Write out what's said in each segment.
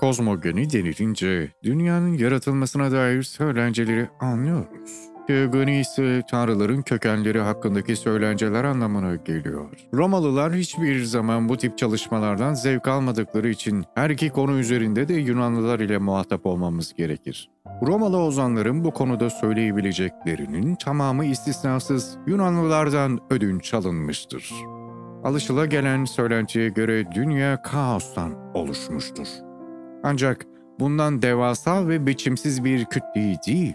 Kozmogoni denilince dünyanın yaratılmasına dair söylenceleri anlıyoruz. Teogoni ise tanrıların kökenleri hakkındaki söylenceler anlamına geliyor. Romalılar hiçbir zaman bu tip çalışmalardan zevk almadıkları için her iki konu üzerinde de Yunanlılar ile muhatap olmamız gerekir. Romalı ozanların bu konuda söyleyebileceklerinin tamamı istisnasız Yunanlılardan ödünç alınmıştır. Alışılagelen söylentiye göre dünya kaostan oluşmuştur. Ancak bundan devasa ve biçimsiz bir kütleyi değil,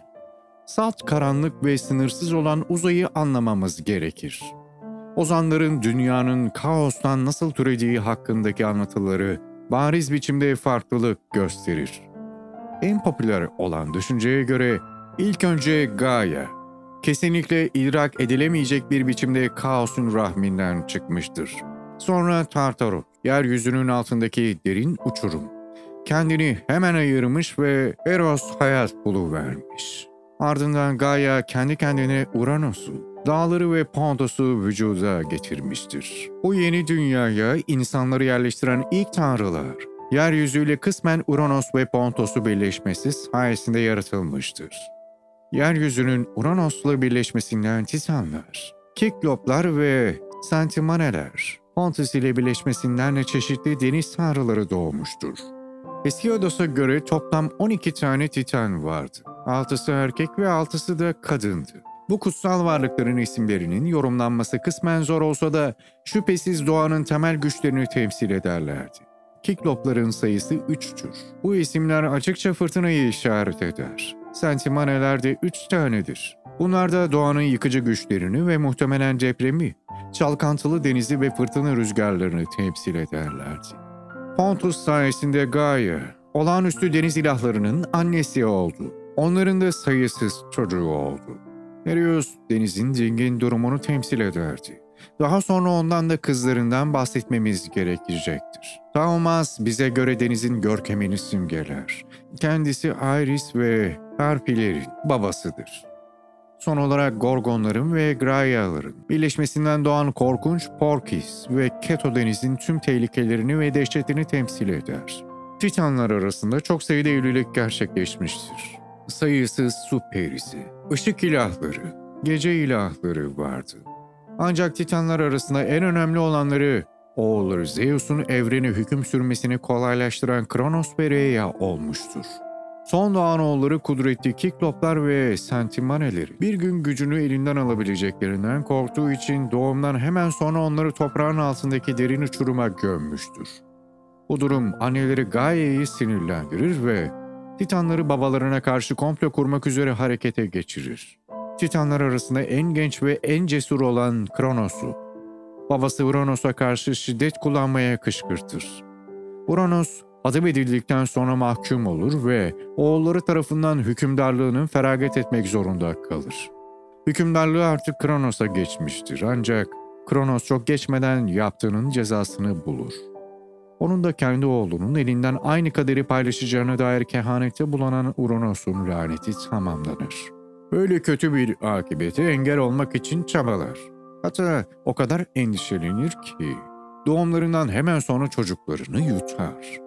salt karanlık ve sınırsız olan uzayı anlamamız gerekir. Ozanların dünyanın kaostan nasıl türediği hakkındaki anlatıları bariz biçimde farklılık gösterir. En popüler olan düşünceye göre ilk önce Gaia, kesinlikle idrak edilemeyecek bir biçimde kaosun rahminden çıkmıştır. Sonra Tartarus, yeryüzünün altındaki derin uçurum. Kendini hemen ayırmış ve Eros hayat buluvermiş. Ardından Gaia kendi kendine Uranus'u, dağları ve Pontos'u vücuda getirmiştir. Bu yeni dünyaya insanları yerleştiren ilk tanrılar, yeryüzüyle kısmen Uranos ve Pontos'u birleşmesi sayesinde yaratılmıştır. Yeryüzünün Uranos'la birleşmesinden Titanlar, Kikloplar ve Sentimaneler, Pontus ile birleşmesinden de çeşitli deniz tanrıları doğmuştur. Hesiodos'a göre toplam 12 tane Titan vardı. Altısı erkek ve altısı da kadındı. Bu kutsal varlıkların isimlerinin yorumlanması kısmen zor olsa da şüphesiz doğanın temel güçlerini temsil ederlerdi. Kiklopların sayısı üçtür. Bu isimler açıkça fırtınayı işaret eder. Sentimaneler de üç tanedir. Bunlar da doğanın yıkıcı güçlerini ve muhtemelen depremi, çalkantılı denizi ve fırtına rüzgarlarını temsil ederlerdi. Pontus sayesinde Gaia, olağanüstü deniz ilahlarının annesi oldu. Onların da sayısız çocuğu oldu. Nereus denizin dingin durumunu temsil ederdi. Daha sonra ondan da kızlarından bahsetmemiz gerekecektir. Taumas bize göre denizin görkemini simgeler. Kendisi Iris ve Harpilerin babasıdır. Son olarak Gorgonların ve Graiaların birleşmesinden doğan korkunç Porkis ve Keto denizin tüm tehlikelerini ve dehşetini temsil eder. Titanlar arasında çok sayıda evlilik gerçekleşmiştir. Sayısız su perisi, ışık ilahları, gece ilahları vardı. Ancak Titanlar arasında en önemli olanları oğulları Zeus'un evreni hüküm sürmesini kolaylaştıran Kronos ve Rhea olmuştur. Son doğan oğulları kudretli Kikloplar ve Sentimaneleri bir gün gücünü elinden alabileceklerinden korktuğu için doğumdan hemen sonra onları toprağın altındaki derin uçuruma gömmüştür. Bu durum anneleri Gaia'yı sinirlendirir ve Titanları babalarına karşı komplo kurmak üzere harekete geçirir. Titanlar arasında en genç ve en cesur olan Kronos'u, babası Uranos'a karşı şiddet kullanmaya kışkırtır. Uranos, adım edildikten sonra mahkum olur ve oğulları tarafından hükümdarlığının feragat etmek zorunda kalır. Hükümdarlığı artık Kronos'a geçmiştir ancak Kronos çok geçmeden yaptığının cezasını bulur. Onun da kendi oğlunun elinden aynı kaderi paylaşacağına dair kehanette bulunan Uranos'un laneti tamamlanır. Böyle kötü bir akibete engel olmak için çabalar. Hatta o kadar endişelenir ki doğumlarından hemen sonra çocuklarını yutar.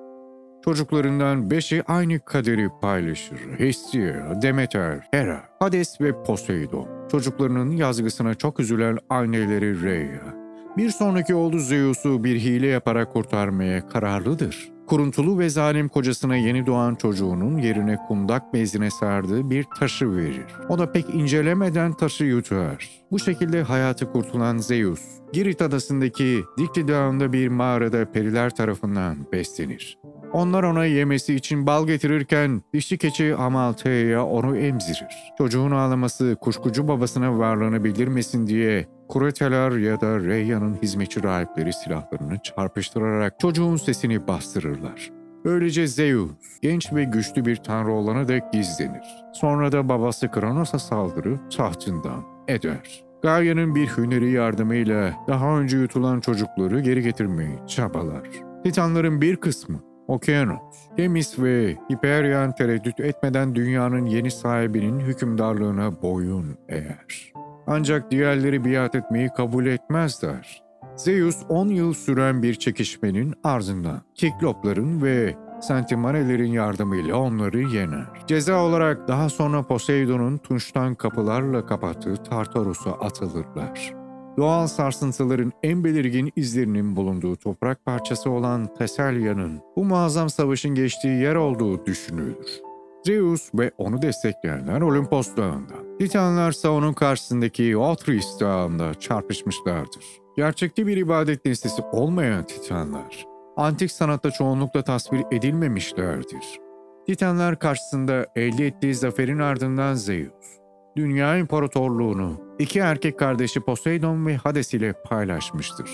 Çocuklarından beşi aynı kaderi paylaşır. Hestia, Demeter, Hera, Hades ve Poseidon. Çocuklarının yazgısına çok üzülen anneleri Rhea. Bir sonraki oğlu Zeus'u bir hile yaparak kurtarmaya kararlıdır. Kuruntulu ve zalim kocasına yeni doğan çocuğunun yerine kundak bezine sardığı bir taşı verir. O da pek incelemeden taşı yutar. Bu şekilde hayatı kurtulan Zeus, Girit adasındaki Dikti Dağı'nda bir mağarada periler tarafından beslenir. Onlar ona yemesi için bal getirirken dişi keçi Amalthea'ya onu emzirir. Çocuğun ağlaması kuşkucu babasına varlığını bildirmesin diye Kureteler ya da Reyyan'ın hizmetçi rahipleri silahlarını çarpıştırarak çocuğun sesini bastırırlar. Böylece Zeus, genç ve güçlü bir tanrı olana dek gizlenir. Sonra da babası Kronos'a saldırıp tahtından eder. Gaia'nın bir hüneri yardımıyla daha önce yutulan çocukları geri getirmeyi çabalar. Titanların bir kısmı Okyanos, Temis ve Hyperion tereddüt etmeden dünyanın yeni sahibinin hükümdarlığına boyun eğer. Ancak diğerleri biat etmeyi kabul etmezler. Zeus 10 yıl süren bir çekişmenin ardından Kiklopların ve Sentimanelerin yardımıyla onları yener. Ceza olarak daha sonra Poseidon'un tunçtan kapılarla kapattığı Tartarus'a atılırlar. Doğal sarsıntıların en belirgin izlerinin bulunduğu toprak parçası olan Teselya'nın bu muazzam savaşın geçtiği yer olduğu düşünülür. Zeus ve onu destekleyenler Olimpos Dağı'nda, Titanlarsa onun karşısındaki Otris Dağı'nda çarpışmışlardır. Gerçekte bir ibadet nesnesi olmayan Titanlar, antik sanatta çoğunlukla tasvir edilmemişlerdir. Titanlar karşısında elde ettiği zaferin ardından Zeus, dünya imparatorluğunu iki erkek kardeşi Poseidon ve Hades ile paylaşmıştır.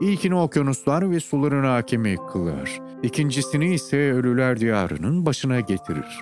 İlkini okyanuslar ve suların hakimi kılar. İkincisini ise ölüler diyarının başına getirir.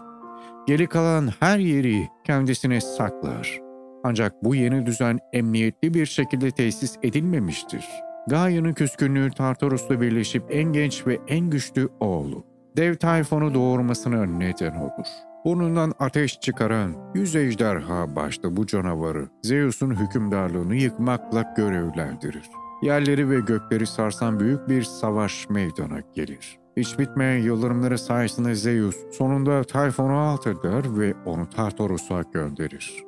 Geri kalan her yeri kendisine saklar. Ancak bu yeni düzen emniyetli bir şekilde tesis edilmemiştir. Gaia'nın küskünlüğü Tartarus'la birleşip en genç ve en güçlü oğlu. Dev Tayfon'u doğurmasına neden olur. Burnundan ateş çıkaran yüz ejderha başta bu canavarı Zeus'un hükümdarlığını yıkmakla görevlendirir. Yerleri ve gökleri sarsan büyük bir savaş meydana gelir. Hiç bitmeyen yıldırımları sayesinde Zeus sonunda Tayfon'u alt eder ve onu Tartarus'a gönderir.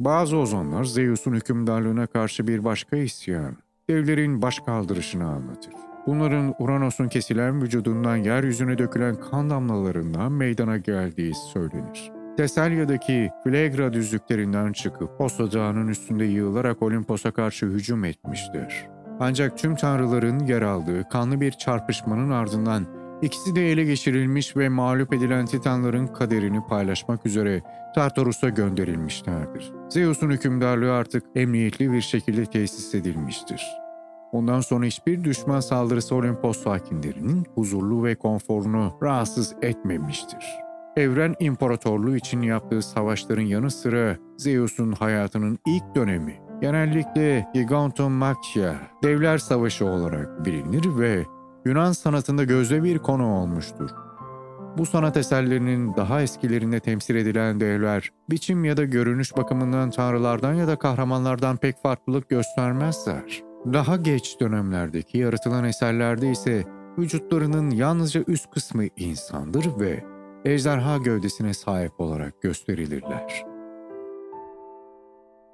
Bazı ozanlar Zeus'un hükümdarlığına karşı bir başka isyan, devlerin baş kaldırışını anlatır. Bunların Uranos'un kesilen vücudundan yeryüzüne dökülen kan damlalarından meydana geldiği söylenir. Teselya'daki Flegra düzlüklerinden çıkıp Posa Dağı'nın üstünde yığılarak Olimpos'a karşı hücum etmiştir. Ancak tüm tanrıların yer aldığı kanlı bir çarpışmanın ardından ikisi de ele geçirilmiş ve mağlup edilen Titanların kaderini paylaşmak üzere Tartarus'a gönderilmişlerdir. Zeus'un hükümdarlığı artık emniyetli bir şekilde tesis edilmiştir. Ondan sonra hiçbir düşman saldırısı Olimpos sakinlerinin huzurlu ve konforunu rahatsız etmemiştir. Evren İmparatorluğu için yaptığı savaşların yanı sıra Zeus'un hayatının ilk dönemi genellikle Gigantomachia, Devler Savaşı olarak bilinir ve Yunan sanatında gözde bir konu olmuştur. Bu sanat eserlerinin daha eskilerinde temsil edilen devler, biçim ya da görünüş bakımından tanrılardan ya da kahramanlardan pek farklılık göstermezler. Daha geç dönemlerdeki yaratılan eserlerde ise vücutlarının yalnızca üst kısmı insandır ve ejderha gövdesine sahip olarak gösterilirler.